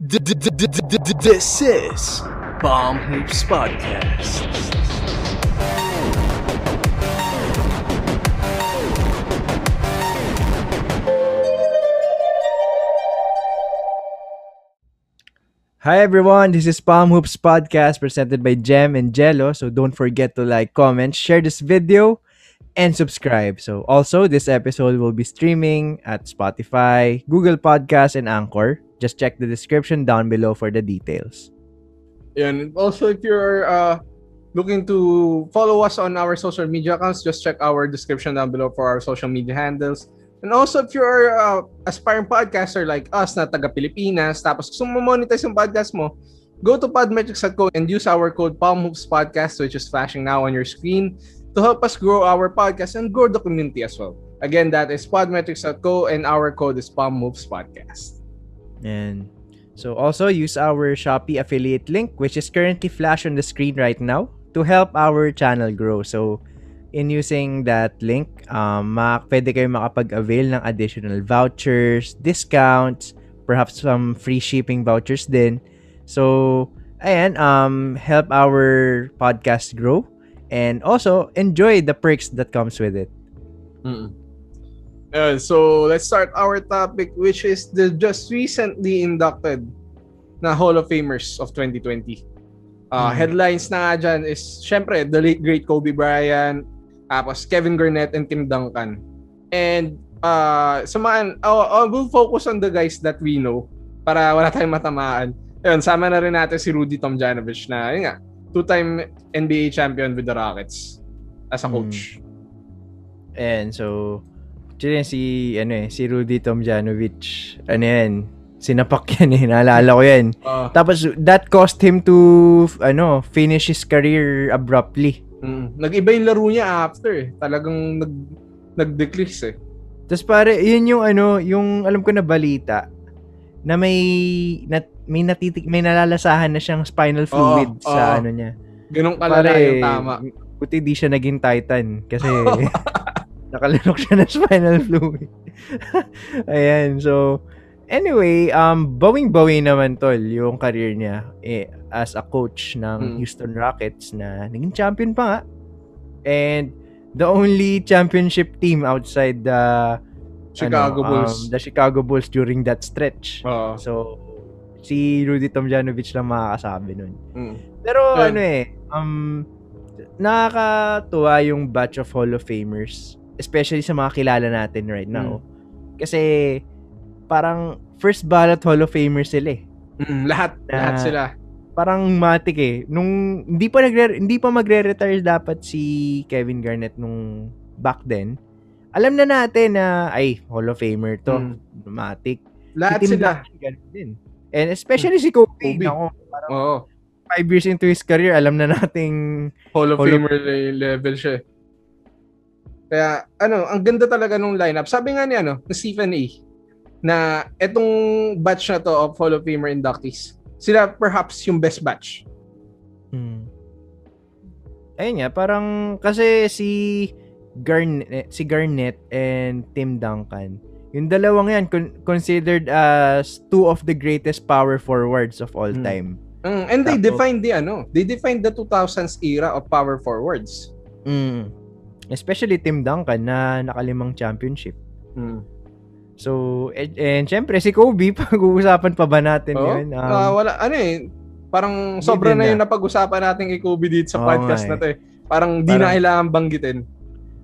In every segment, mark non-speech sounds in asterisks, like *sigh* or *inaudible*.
This is Bomb Hoops Podcast. Hi everyone, this is Palm Hoops Podcast presented by Jem and Jello. So don't forget to like, comment, share this video, and subscribe. So also, this episode will be streaming at Spotify, Google Podcast, and Anchor. Just check the description down below for the details. And also, if you're uh, looking to follow us on our social media accounts, just check our description down below for our social media handles. And also, if you're uh, aspiring podcaster like us na taga Pilipinas, tapos gusto mo monetize yung podcast mo, go to podmetrics.co and use our code PalmHoopsPodcast, which is flashing now on your screen, to help us grow our podcast and grow the community as well. Again, that is podmetrics.co and our code is PalmHoopsPodcast. And so also use our Shopee affiliate link, which is currently flashed on the screen right now, to help our channel grow. So in using that link, um, pwede kayo makapag-avail ng additional vouchers, discounts, perhaps some free shipping vouchers din. So, ayan, um, help our podcast grow and also enjoy the perks that comes with it. Mm. Uh, so let's start our topic, which is the just recently inducted na Hall of Famers of 2020. Uh, Mm. Headlines na nga dyan is, syempre, the late great Kobe Bryant, tapos Kevin Garnett and Tim Duncan. And uh, sa mga, oh, oh, we'll focus on the guys that we know para wala tayong matamaan. Ayun, sama na rin natin si Rudy Tomjanovich na, yun nga, two-time NBA champion with the Rockets as a Mm. coach. And so, actually si, ano eh, si Rudy Tomjanovich, ano yan, sinapak yan eh, naalala ko yan. Uh, Tapos, that caused him to, ano, finish his career abruptly. Mm. Nag-iba yung laro niya after eh. Talagang nag nag-decrease eh. Tapos pare, yun yung ano, yung alam ko na balita na may nat, may natitik may nalalasahan na siyang spinal fluid Oo, sa oo. ano niya. Ganun kalala yung tama. Buti di siya naging Titan kasi *laughs* nakalanok siya ng spinal fluid. *laughs* Ayan, so anyway, um bawing-bawi naman tol yung career niya eh, as a coach ng Mm. Houston Rockets na naging champion pa nga. And the only championship team outside the Chicago ano, Bulls. um, the Chicago Bulls during that stretch. Oo. So si Rudy Tomjanovich lang makakasabi nun. Mm. Pero Ayun. ano eh, um, nakakatuwa yung batch of Hall of Famers. Especially sa mga kilala natin right now. Hmm. Kasi parang first ballot Hall of Famers sila eh. Mm, lahat, Na- lahat sila. Parang matik eh. Nung hindi pa nagre hindi pa magre-retire dapat si Kevin Garnett nung back then. Alam na natin na ay Hall of Famer to. Mm. Matik. Lahat Si Tim sila. Duncan, din. And especially si Kobe. Kobe. Nako, Oo. five years into his career, alam na nating Hall of Hall of- Famer le- level siya. eh. Kaya, ano, ang ganda talaga nung lineup. Sabi nga ni, ano, ni Stephen A. Na etong batch na to of Hall of Famer inductees, sila perhaps yung best batch. Hmm. Ayun nga, parang kasi si Garnett, si Garnett and Tim Duncan, yung dalawang yan con- considered as two of the greatest power forwards of all Hmm. time. Mm, and they defined the, ano, they defined the 2000s era of power forwards. Mm. Especially Tim Duncan na nakalimang championship. Mm. So, and, and syempre si Kobe, *laughs* pag-uusapan pa ba natin Oo. yun? Um, Ah, wala, ano eh, parang sobra na na. yung napag-usapan natin kay Kobe dito sa Oo podcast nga na to eh. Parang di na Parang- kailangan banggitin.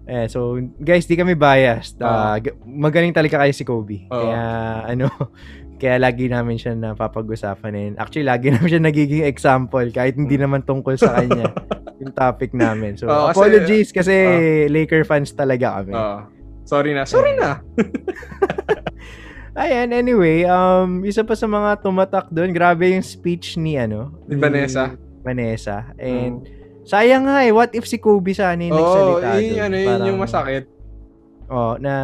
Eh, so, guys, di kami biased. Oo. g- magaling talaga kayo si Kobe. Oo. Kaya, ano, *laughs* kaya lagi namin siya napapag-usapan. And actually, lagi namin siya nagiging example kahit hindi naman tungkol sa kanya *laughs* yung topic namin. So, kasi- apologies kasi Laker fans talaga kami. Oo. sorry na. Sorry na. *laughs* Ayan, anyway, um, isa pa sa mga tumatak doon, grabe yung speech ni, ano, Ni Vanessa. Vanessa. And, sayang nga eh, what if si Kobe sana yung Oo, nagsalita yun, doon? ano, yun yung masakit. Oh, na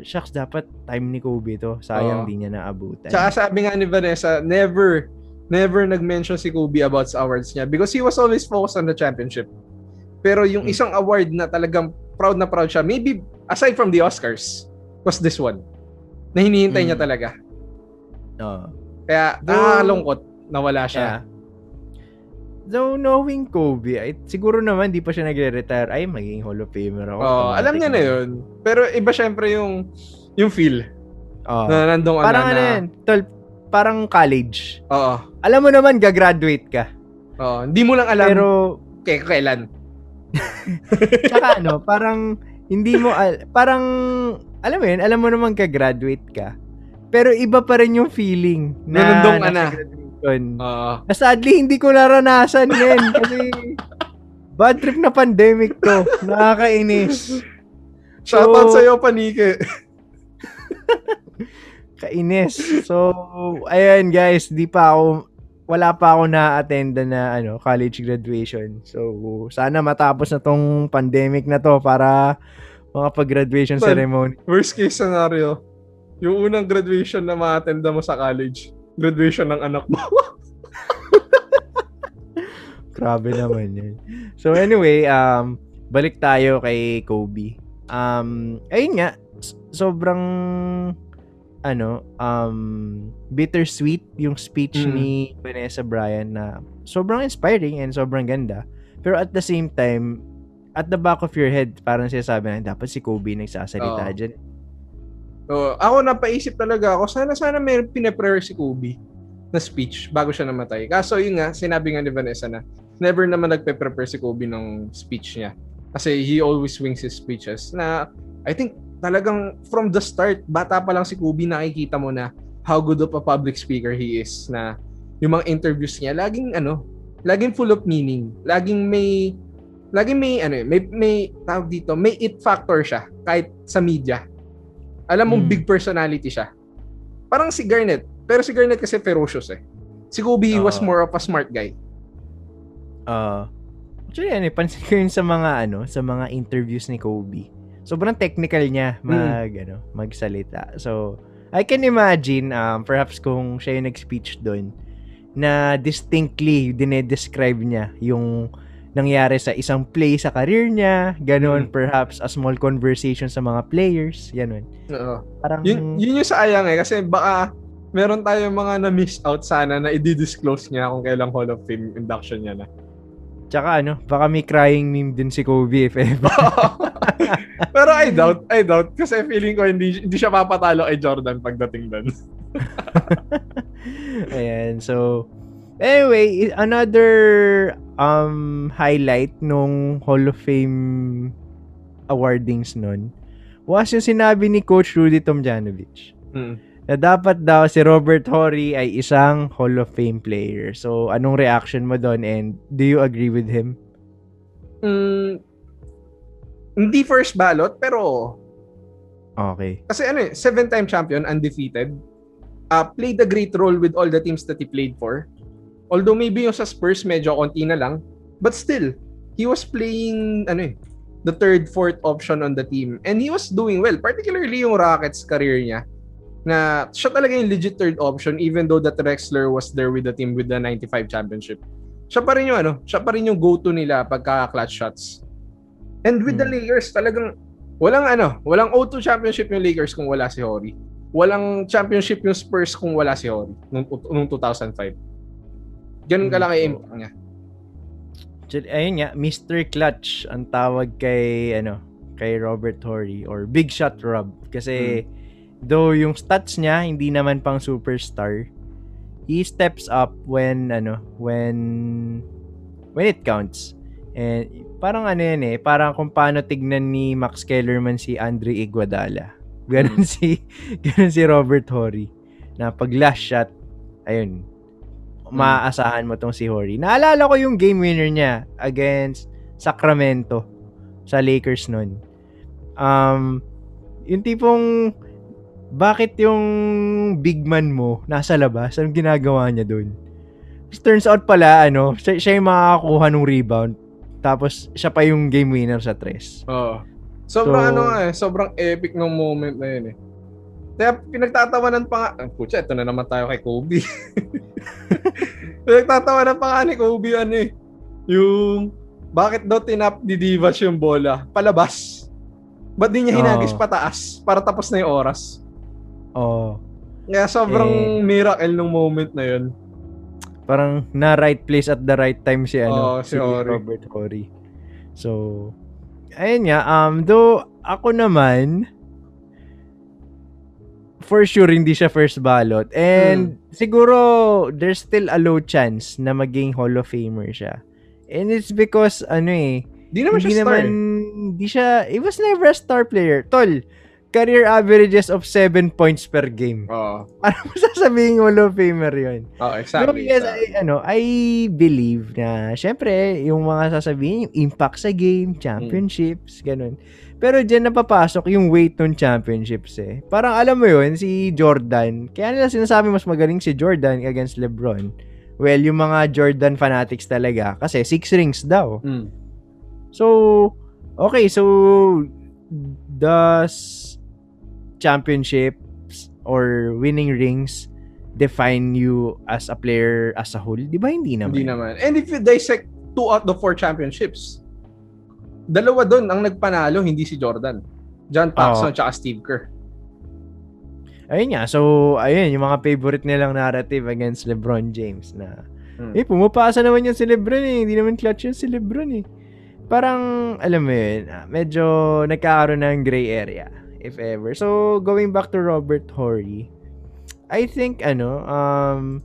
shucks dapat time ni Kobe to. Sayang Oo. di niya naabutan. Tsaka sabi nga ni Vanessa, never, never nag-mention si Kobe about sa awards niya because he was always focused on the championship. Pero yung Hmm. isang award na talagang proud na proud siya, maybe aside from the Oscars, was this one. Na hinihintay niya Hmm. talaga. Oo. Kaya Though- nakakalungkot na wala siya. Yeah. Though knowing Kobe, ay, siguro naman di pa siya nagre-retire. Ay, magiging Hall of Famer ako. Oo, alam niya na yun. Pero iba syempre yung yung feel Oo. na nandong parang ano ano na. yan, tol, parang college. Oo. Alam mo naman, gagraduate ka. Oo. Hindi mo lang alam Pero, kay kailan. *laughs* Tsaka ano, parang hindi mo al- parang alam mo yun, alam mo naman ka-graduate ka. Pero iba pa rin yung feeling na Nalundong ka nasa na. Oo. Na sadly, hindi ko naranasan yun *laughs* kasi bad trip na pandemic to. Nakakainis. Shoutout So- sa'yo, Panike. *laughs* Kainis. So, ayan guys, di pa ako wala pa ako na-attend na ano, college graduation. So, sana matapos na tong pandemic na to para mga pag-graduation ceremony. Worst case scenario, yung unang graduation na ma-attenda mo sa college, graduation ng anak mo. *laughs* Grabe naman yun. So anyway, um, balik tayo kay Kobe. Um, ayun nga, sobrang ano, um, bittersweet yung speech Mm. ni Vanessa Bryan na sobrang inspiring and sobrang ganda. Pero at the same time, at the back of your head, parang sinasabi na dapat si Kobe nagsasalita Oo. dyan. So, ako napaisip talaga ako, sana sana may pinaprayer si Kobe na speech bago siya namatay. Kaso yun nga, sinabi nga ni Vanessa na never naman nagpe-prepare si Kobe ng speech niya. Kasi he always wings his speeches na I think talagang from the start, bata pa lang si Kobe, nakikita mo na how good of a public speaker he is na yung mga interviews niya, laging ano, laging full of meaning. Laging may laging may ano, eh, may may tawag dito, may it factor siya kahit sa media. Alam mong Mm. big personality siya. Parang si Garnett, pero si Garnett kasi ferocious eh. Si Kobe he was more of a smart guy. Uh, actually, ano, eh, pansin ko yun sa mga, ano, sa mga interviews ni Kobe. Sobrang technical niya mag, ano, magsalita. So, I can imagine, um, perhaps kung siya yung nag-speech doon, na distinctly dinedescribe niya yung nangyari sa isang play sa career niya, ganun, Mm. perhaps a small conversation sa mga players, ganun. Oo. Parang, Yun, yun yung sayang eh kasi baka meron tayong mga na-miss out sana na i-disclose niya kung kailang Hall of Fame induction niya na. tsaka ano, baka may crying meme din si Kobe if ever. *laughs* *laughs* Pero I doubt, I doubt kasi feeling ko hindi hindi siya papatalo kay Jordan pagdating doon. *laughs* Ayan, so anyway, another um highlight nung Hall of Fame awardings nun was yung sinabi ni Coach Rudy Tomjanovich Mm. na dapat daw si Robert Horry ay isang Hall of Fame player. So, anong reaction mo doon and do you agree with him? Mm, hindi first ballot pero Okay. kasi ano eh, seven-time champion, undefeated. Uh, played a great role with all the teams that he played for. Although maybe yung sa Spurs medyo konti na lang, but still, he was playing ano eh, the third, fourth option on the team. And he was doing well, particularly yung Rockets career niya. Na siya talaga yung legit third option even though that Drexler was there with the team with the 95 championship. Siya pa rin yung ano, siya pa rin yung go-to nila pagka clutch shots. And with the Hmm. Lakers, talagang walang ano, walang O2 championship yung Lakers kung wala si Horry. Walang championship yung Spurs kung wala si Horry nung, nung 2005. Ganun Hmm, kalaki oo. impact niya. Ayun nga, Mr. Clutch ang tawag kay ano, kay Robert Horry or Big Shot Rob kasi though yung stats niya hindi naman pang superstar, he steps up when ano, when when it counts. And parang ano yan eh, parang kung paano tignan ni Max Kellerman si Andre Iguodala. Ganon si *laughs* ganon si Robert Horry na pag last shot ayun maaasahan mo tong si Horry. Naalala ko yung game winner niya against Sacramento sa Lakers noon. Um, yung tipong bakit yung big man mo nasa labas? Anong ginagawa niya doon? Turns out pala, ano, siya, siya yung makakakuha ng rebound. Tapos, siya pa yung game winner sa tres. Oo. Sobrang So- ano eh, sobrang epic ng moment na yun eh. Kaya pinagtatawanan pa nga, ah, putya, ito na naman tayo kay Kobe. *laughs* pinagtatawanan pa nga ni Kobe ano eh, yung bakit daw tinap ni Divas yung bola? Palabas. Ba't di niya hinagis Oo. pataas para tapos na yung oras? Oh. Kaya sobrang Eh. miracle nung moment na yun. Parang na right place at the right time si Oo, ano, si Horry. Robert Horry. So, ayun nga, um, though ako naman, for sure hindi siya first ballot. And siguro there's still a low chance na maging Hall of Famer siya. And it's because ano eh, Di naman hindi siya star. naman, hindi siya, he was never a star player. Tol, career averages of 7 points per game. Oo. Ano mo *laughs* sasabihin Hall of Famer yun? Oh, So, exactly. yes, exactly. I, ano, I believe na, syempre, yung mga sasabihin, yung impact sa game, championships, ganun. Pero dyan napapasok yung weight ng championships eh. Parang alam mo yun, si Jordan, kaya nila sinasabi mas magaling si Jordan against LeBron. Well, yung mga Jordan fanatics talaga, kasi six rings daw. Mm. So, okay, so does championships or winning rings define you as a player as a whole? Di ba hindi naman? Hindi naman. And if you dissect two out of four championships, dalawa doon ang nagpanalo, hindi si Jordan. John Paxson Oo. tsaka Steve Kerr. Ayun nga, so ayun, yung mga favorite nilang narrative against LeBron James na Hmm. eh, pumapasa naman yun si LeBron eh. Hindi naman clutch yun si LeBron eh. Parang, alam mo yun, ah, medyo nagkakaroon ng gray area, if ever. So, going back to Robert Horry, I think, ano, um,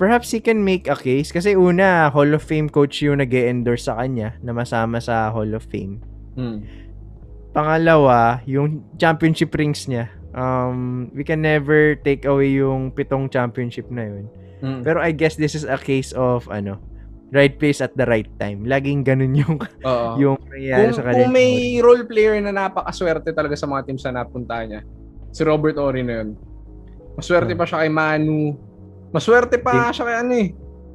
perhaps he can make a case. Kasi una, Hall of Fame coach yung nag endorse sa kanya na masama sa Hall of Fame. Hmm. Pangalawa, yung championship rings niya. Um, we can never take away yung pitong championship na yun. Hmm. Pero I guess this is a case of ano, right place at the right time. Laging ganun yung Oo. *laughs* yung nangyayari kung, sa kanya. kung may role player na napakaswerte talaga sa mga teams na napunta niya, si Robert Ory na yun. Maswerte Oh. pa siya kay Manu. Maswerte pa James- siya kay ano eh.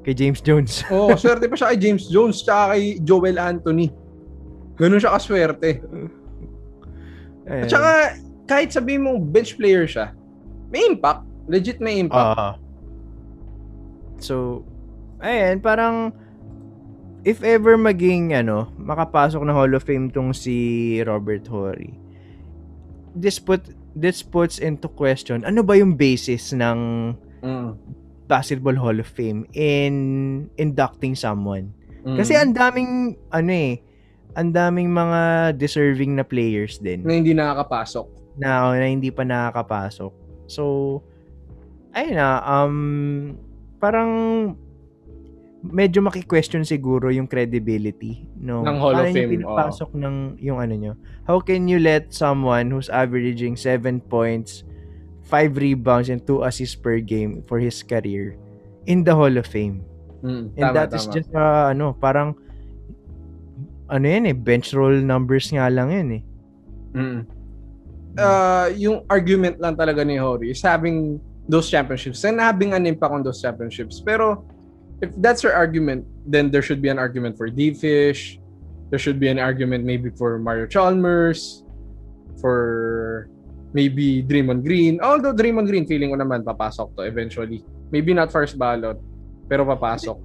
kay James Jones. *laughs* Oo, maswerte pa siya kay James Jones tsaka kay Joel Anthony. Ganun siya kaswerte. Ayan. At saka, kahit sabihin mo bench player siya, may impact. Legit may impact. Ah. so, ayan, parang if ever maging ano, makapasok na Hall of Fame tong si Robert Horry. This put this puts into question ano ba yung basis ng Mm. Basketball Hall of Fame in inducting someone? Mm. Kasi ang daming ano eh, ang daming mga deserving na players din na hindi nakakapasok. na, na hindi pa nakakapasok. So, ayun na, um, parang medyo maki-question siguro yung credibility no Ng Hall of Paano niyo Fame, pinapasok ng yung ano nyo how can you let someone who's averaging 7 points 5 rebounds and 2 assists per game for his career in the Hall of Fame Mm, and tama, that is tama. just uh, ano parang ano yan eh bench roll numbers nga lang yan eh Mm. Uh, yung argument lang talaga ni Hori is having those championships and having an impact on those championships. Pero if that's your argument, then there should be an argument for D-Fish. There should be an argument maybe for Mario Chalmers, for maybe Draymond Green. Although Draymond Green, feeling ko naman papasok to eventually. Maybe not first ballot, pero papasok.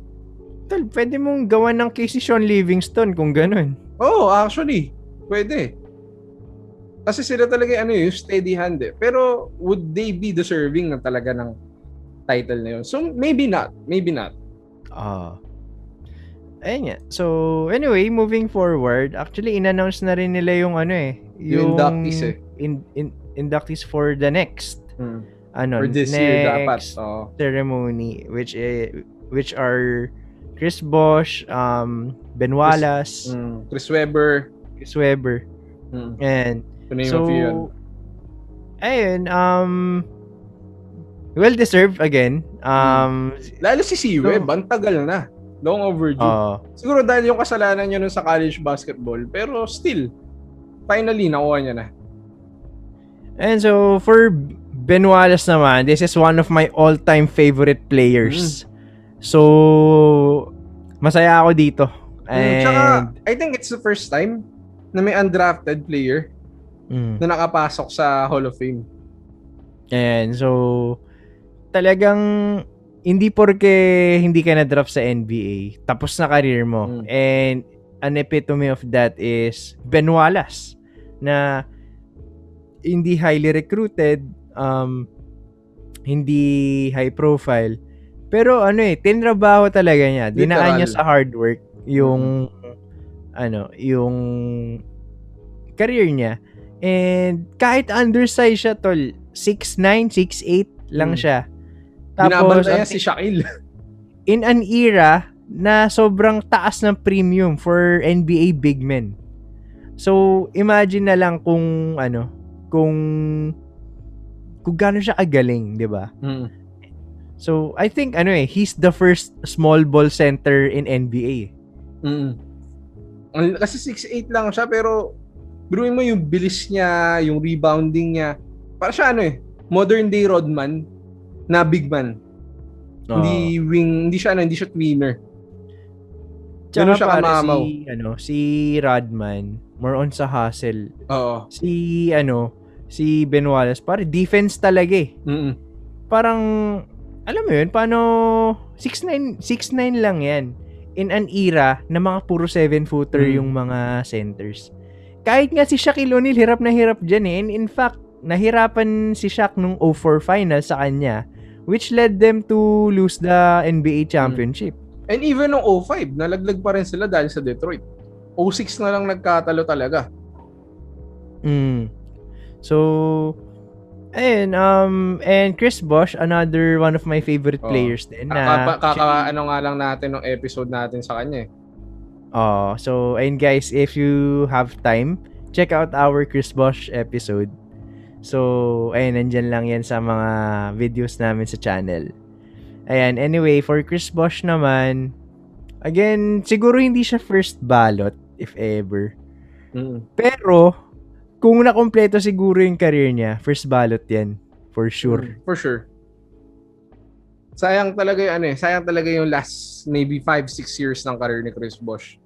Tal, pwede mong gawan ng case si Sean Livingston kung ganun. Oh, actually, pwede. Kasi sila talaga ano yung steady hand eh. Pero would they be deserving na talaga ng title na yun? So maybe not, maybe not. Ah. Ayun nga. So, anyway, moving forward, actually, in-announce na rin nila yung ano eh. Yung inductees eh. In, in, inductees for the next, Hmm. ano, For this next year dapat. Oh. ceremony, which eh, which are Chris Bosh, um, Ben Wallace, Hmm. Chris Webber. Chris Webber, Hmm. and To name so, a few yun. ayun, um, well deserved again. Um, Lalo si si So- Webb, ang tagal na. Long overdue. uh, Siguro dahil yung kasalanan niya nun sa college basketball. Pero still, finally, nakuha niya na. And so, for Ben Wallace naman, this is one of my all-time favorite players. So, masaya ako dito. Mm, And, Tsaka, I think it's the first time na may undrafted player Mm. na nakapasok sa Hall of Fame. and so, talagang, hindi porke hindi ka na-draft sa NBA, tapos na career mo. Mm. And, an epitome of that is Ben Wallace, na hindi highly recruited, um, hindi high profile. Pero ano eh, tinrabaho talaga niya. Dinaan niya Literal. sa hard work yung ano, yung career niya. And kahit undersized siya, tol, 6'9", 6'8 lang Hmm. siya. Tapos, Binabantayan si Shaquille. *laughs* in an era na sobrang taas ng premium for NBA big men. So, imagine na lang kung ano, kung kung gaano siya kagaling, 'di ba? Mm. So, I think ano eh, he's the first small ball center in NBA. Mm. Kasi 6'8 lang siya pero biruin mo yung bilis niya, yung rebounding niya. Para siya ano eh, modern day Rodman na big man. Hindi wing, hindi siya ano, hindi siya tweener. Tsaka siya pare, kamamaw. si ano, si Rodman, more on sa hustle. Oo. Si ano, si Ben Wallace, pare defense talaga eh. Mm. parang, alam mo yun, paano, 6'9", 6'9 lang yan. In an era na mga puro 7-footer Mm. yung mga centers. Kahit nga si Shaquille O'Neal, hirap na hirap dyan eh. And in fact, nahirapan si Shaq nung 04 final sa kanya, which led them to lose the NBA championship. And even nung 05, nalaglag pa rin sila dahil sa Detroit. 06 na lang nagkatalo talaga. Mm. So, ayun, um, and Chris Bosh, another one of my favorite Oo. players din. Na, Kaka, kaka ano nga lang natin ng episode natin sa kanya eh. Oh, so ayun guys, if you have time, check out our Chris Bosch episode. So, ayun, nandyan lang yan sa mga videos namin sa channel. Ayan, anyway, for Chris Bosch naman, again, siguro hindi siya first ballot, if ever. Mm. Pero, kung nakompleto siguro yung career niya, first ballot yan. For sure. Mm, For sure. Sayang talaga yung ano eh, sayang talaga yung last maybe 5 6 years ng career ni Chris Bosh.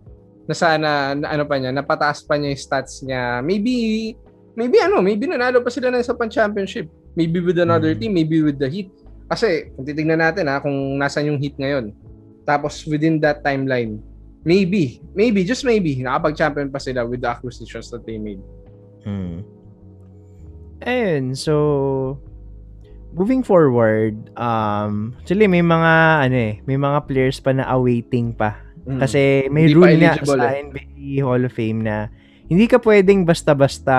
Na sana na, ano pa niya, napataas pa niya yung stats niya. Maybe maybe ano, maybe nanalo pa sila ng isa pang championship. Maybe with another Mm. team, maybe with the Heat. Kasi kung titingnan natin ha, kung nasan yung Heat ngayon. Tapos within that timeline, maybe, maybe, just maybe, nakapag-champion pa sila with the acquisitions that they made. Hmm. Ayun, so moving forward, um actually may mga ano eh, may mga players pa na awaiting pa. Mm. Kasi may Hindi rule eligible sa eh. NBA Hall of Fame na hindi ka pwedeng basta-basta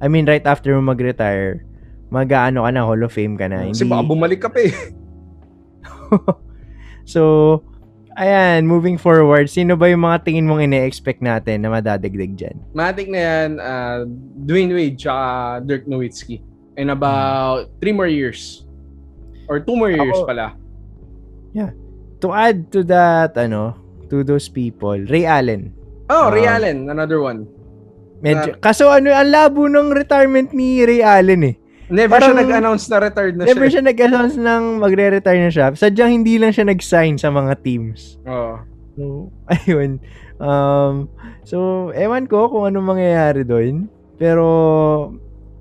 I mean right after mo mag-retire, mag-aano ka na Hall of Fame ka na. Kasi Hindi, baka bumalik ka pa eh. *laughs* so ayan, moving forward, sino ba yung mga tingin mong ine-expect natin na madadagdag dyan? Matic na yan, uh, Dwayne Wade tsaka Dirk Nowitzki. In about three more years. Or two more years Ako- pala. To add to that, ano, to those people, Ray Allen. Oh, Ray Ah. Allen, another one. Medyo, kaso ano, ang labo ng retirement ni Ray Allen eh. Never Parang- siya nag-announce na retired na Never siya. siya nag-announce ng magre-retire na siya. Sadyang hindi lang siya nag-sign sa mga teams. Oh. So, *laughs* ayun. Um, so, ewan ko kung ano mangyayari doon. Pero,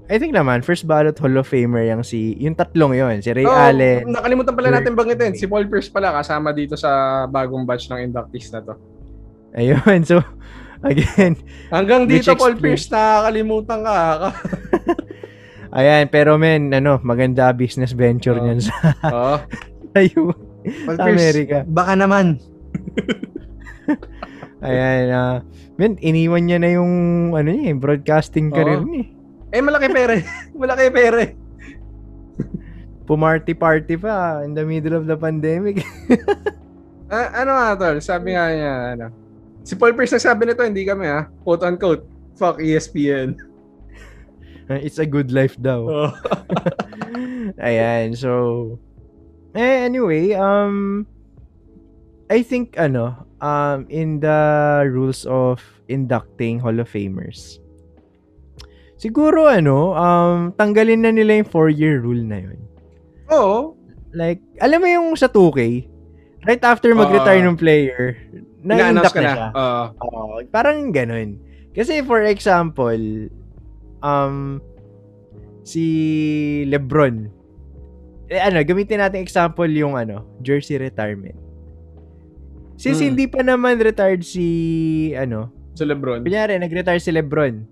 I think naman, first ballot Hall of Famer yung si, yung tatlong yon Si Ray Oh, Allen. Nakalimutan pala natin banggitin. Si Paul Pierce pala kasama dito sa bagong batch ng inductees na to. Ayun. *laughs* So, again, Hanggang dito, Paul Pierce, nakakalimutan ka. *laughs* ayan. Pero men, ano, maganda business venture Oh. niyan sa, oh. ayun, Paul *laughs* sa Pierce, Amerika. baka naman. *laughs* Ayan, ah, men, iniwan niya na yung, ano niya, eh, broadcasting career Oo. niya. eh. Eh, malaki pere. *laughs* malaki pere. Pumarty-party pa in the middle of the pandemic. Ah, ano nga, tol? Sabi nga niya, ano. Si Paul Pierce nagsabi nito, hindi kami ha. Quote unquote. Fuck ESPN. *laughs* It's a good life daw. Oh. *laughs* Ayan, so eh anyway, um I think ano, um in the rules of inducting Hall of Famers. Siguro ano, um tanggalin na nila yung four-year rule na yun. Oo. Like, alam mo yung sa 2K, right after mag-retire Oo. ng player, na-induct na na. siya. Oo. Oo, parang ganun. Kasi for example, um, si Lebron, eh, ano, gamitin natin example yung ano, jersey retirement. Since Hmm. hindi pa naman retired si, ano, Sa Lebron. kunyari, nag-retire si Lebron,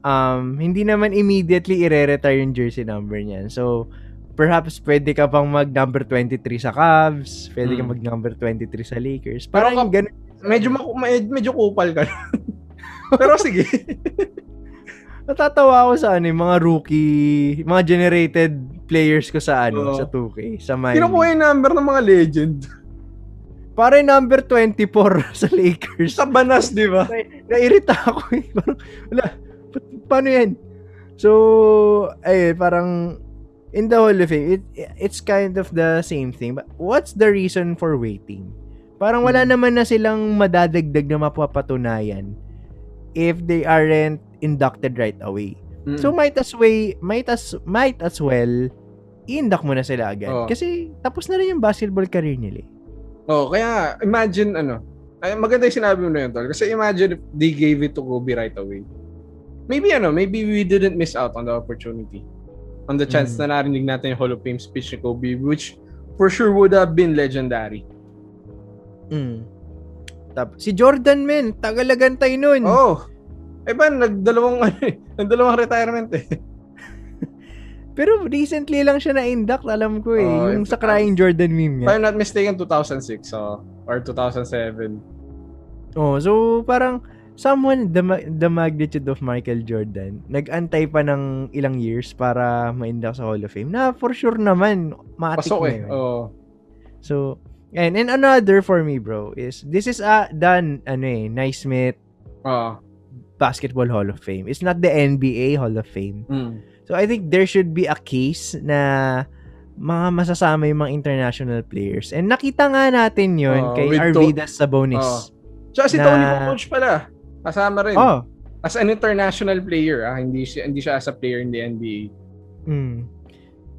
um, hindi naman immediately i-retire yung jersey number niyan. So, perhaps pwede ka pang mag number 23 sa Cavs, pwede ka Mm. mag number 23 sa Lakers. Pero Parang kap- ganun. Medyo, medyo kupal ka. *laughs* Pero sige. *laughs* Natatawa ako sa ano, yung mga rookie, mga generated players ko sa ano, Oo. sa 2K, sa my Kinukuha yung number ng mga legend. Pare number 24 *laughs* sa Lakers. Sa banas, di ba? Na- Nairita ako eh. *laughs* Parang, wala, pa- paano yan? So, ay parang in the Hall of Fame, it, it's kind of the same thing. But what's the reason for waiting? Parang wala Hmm. naman na silang madadagdag na mapapatunayan if they aren't inducted right away. Mm. So might as way, might as might as well i-induct mo na sila agad. Oo. Kasi tapos na rin yung basketball career nila. eh. Oh, kaya imagine ano, ay, maganda yung sinabi mo na yun, tol. Kasi imagine if they gave it to Kobe right away. Maybe ano, maybe we didn't miss out on the opportunity. On the chance Mm. na narinig natin yung Hall of Fame speech ni Kobe, which for sure would have been legendary. Mm. Tap, si Jordan men, tagalagantay nun. Oh, eh ba, nagdalawang, *laughs* ano eh, nagdalawang retirement eh. Pero recently lang siya na-induct, alam ko eh. Oo, yung if- sa Crying Jordan meme If niya. I'm not mistaken, 2006 so, or 2007. Oh, so parang someone the, the magnitude of Michael Jordan, nag-antay pa ng ilang years para ma-induct sa Hall of Fame. Na for sure naman, maatik Pasok na eh. yun. Oh. So, and, and another for me, bro, is this is a done, ano eh, Naismith Oh. Basketball Hall of Fame. It's not the NBA Hall of Fame. Mm. So, I think there should be a case na mga masasama yung mga international players. And nakita nga natin yun Oo, kay Arvidas Sabonis. Oo. Tsaka si Na- Tony Kukoc pala. Kasama rin. Oh, As an international player, ah, hindi siya hindi siya as a player in the NBA. Mm.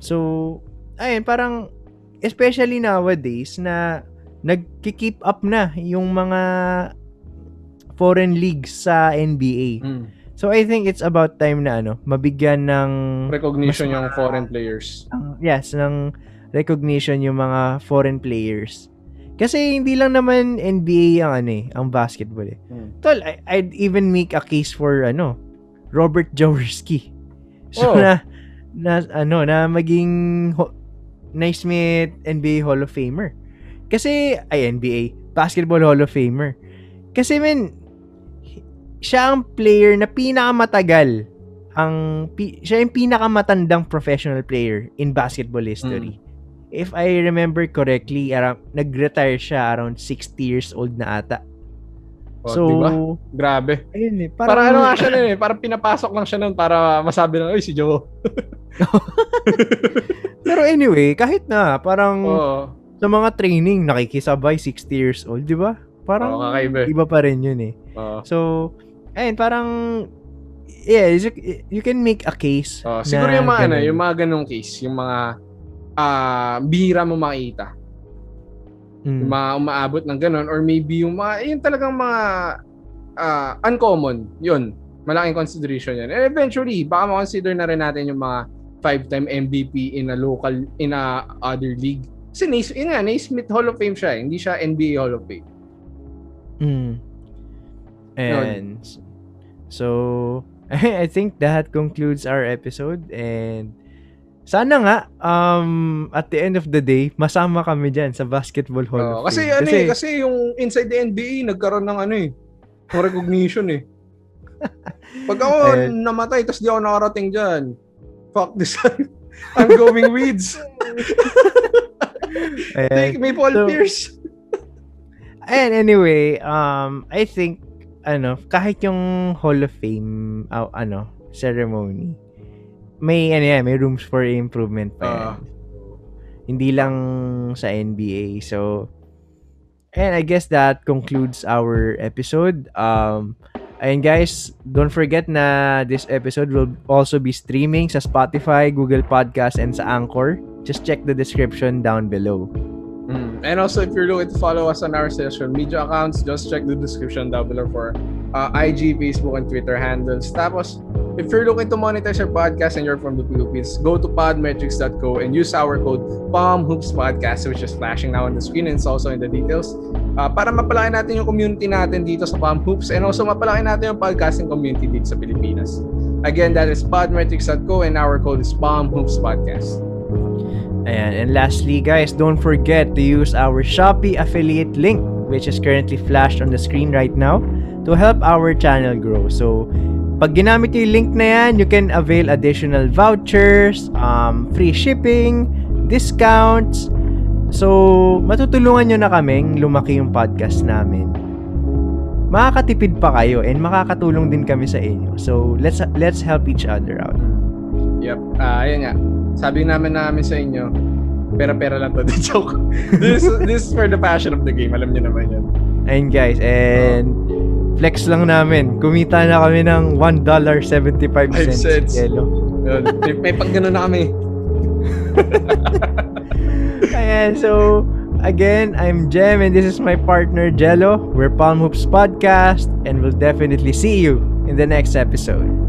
So, ayun, parang, especially nowadays, na nagki-keep up na yung mga foreign leagues sa NBA. Mm. So, I think it's about time na, ano, mabigyan ng, Recognition Mas yung foreign players. ang- yes, ng recognition yung mga foreign players. Kasi hindi lang naman NBA ang ano eh, ang basketball eh. Mm. Tol, I, I'd even make a case for ano, Robert *laughs* Jaworski. So Oh. na na ano na maging ho- Naismith NBA Hall of Famer. Kasi ay NBA Basketball Hall of Famer. Kasi men siya ang player na pinakamatagal ang pi, siya yung pinakamatandang professional player in basketball history. If I remember correctly, around, nag-retire siya around 60 years old na ata. Oh, so, diba? Grabe. ayun eh. Parang, ano nga siya nun eh. Parang pinapasok lang siya nun para masabi lang, Uy, si Joe. *laughs* Pero anyway, kahit na, parang Oo. sa mga training, nakikisabay 60 years old, di ba? Parang kakaiba eh. iba pa rin yun eh. Oo. So, ayun, parang, yeah, you, you can make a case. Oo. Siguro yung mga, ano, ganun. yung mga ganong case, yung mga ah bihira mo makita. Mm. Yung mga umaabot ng ganon or maybe yung mga, yung talagang mga ah, uncommon. Yun. Malaking consideration yan. And eventually, baka ma-consider na rin natin yung mga five-time MVP in a local, in a other league. Kasi Naismith, yun nga, Naismith Hall of Fame siya. eh. Hindi siya NBA Hall of Fame. Mm. And so *laughs* I think that concludes our episode and sana nga um at the end of the day masama kami diyan sa Basketball Hall of kasi Fame. ano eh, kasi yung inside the NBA nagkaroon ng ano eh, recognition eh. *laughs* Pag ako Eh. namatay tapos di ako nakarating diyan. Fuck this. *laughs* I'm going weeds. Take me Paul so- Pierce. And anyway, um, I think, ano, kahit yung Hall of Fame, uh, ano, ceremony, may, ano yan, may rooms for improvement pa yan. Ah. Hindi lang sa NBA. So, and I guess that concludes our episode. Um, and guys, don't forget na this episode will also be streaming sa Spotify, Google Podcast, and sa Anchor. Just check the description down below. And also, if you're looking to follow us on our social media accounts, just check the description down below for uh, IG, Facebook, and Twitter handles. Tapos, if you're looking to monetize your podcast and you're from the Philippines, go to podmetrics.co and use our code PalmHoopsPodcast, which is flashing now on the screen and it's also in the details. Uh, para mapalaki natin yung community natin dito sa Palm Hoops and also mapalaki natin yung podcasting community dito sa Pilipinas. Again, that is podmetrics.co and our code is PalmHoopsPodcast. Ayan. And lastly, guys, don't forget to use our Shopee affiliate link, which is currently flashed on the screen right now, to help our channel grow. So, pag ginamit yung link na yan, you can avail additional vouchers, um, free shipping, discounts. So, matutulungan nyo na kaming lumaki yung podcast namin. Makakatipid pa kayo and makakatulong din kami sa inyo. So, let's let's help each other out. Yep. Ah, ayun nga. Sabi namin namin sa inyo, pera-pera lang to. *laughs* Di joke. this, this is for the passion of the game. Alam niyo naman yan. Ayun guys, and flex lang namin. Kumita na kami ng $1.75 Five cents. Yelo. Yun. May, may pag na kami. *laughs* Ayan, so again, I'm Jem and this is my partner Jello. We're Palm Hoops Podcast and we'll definitely see you in the next episode.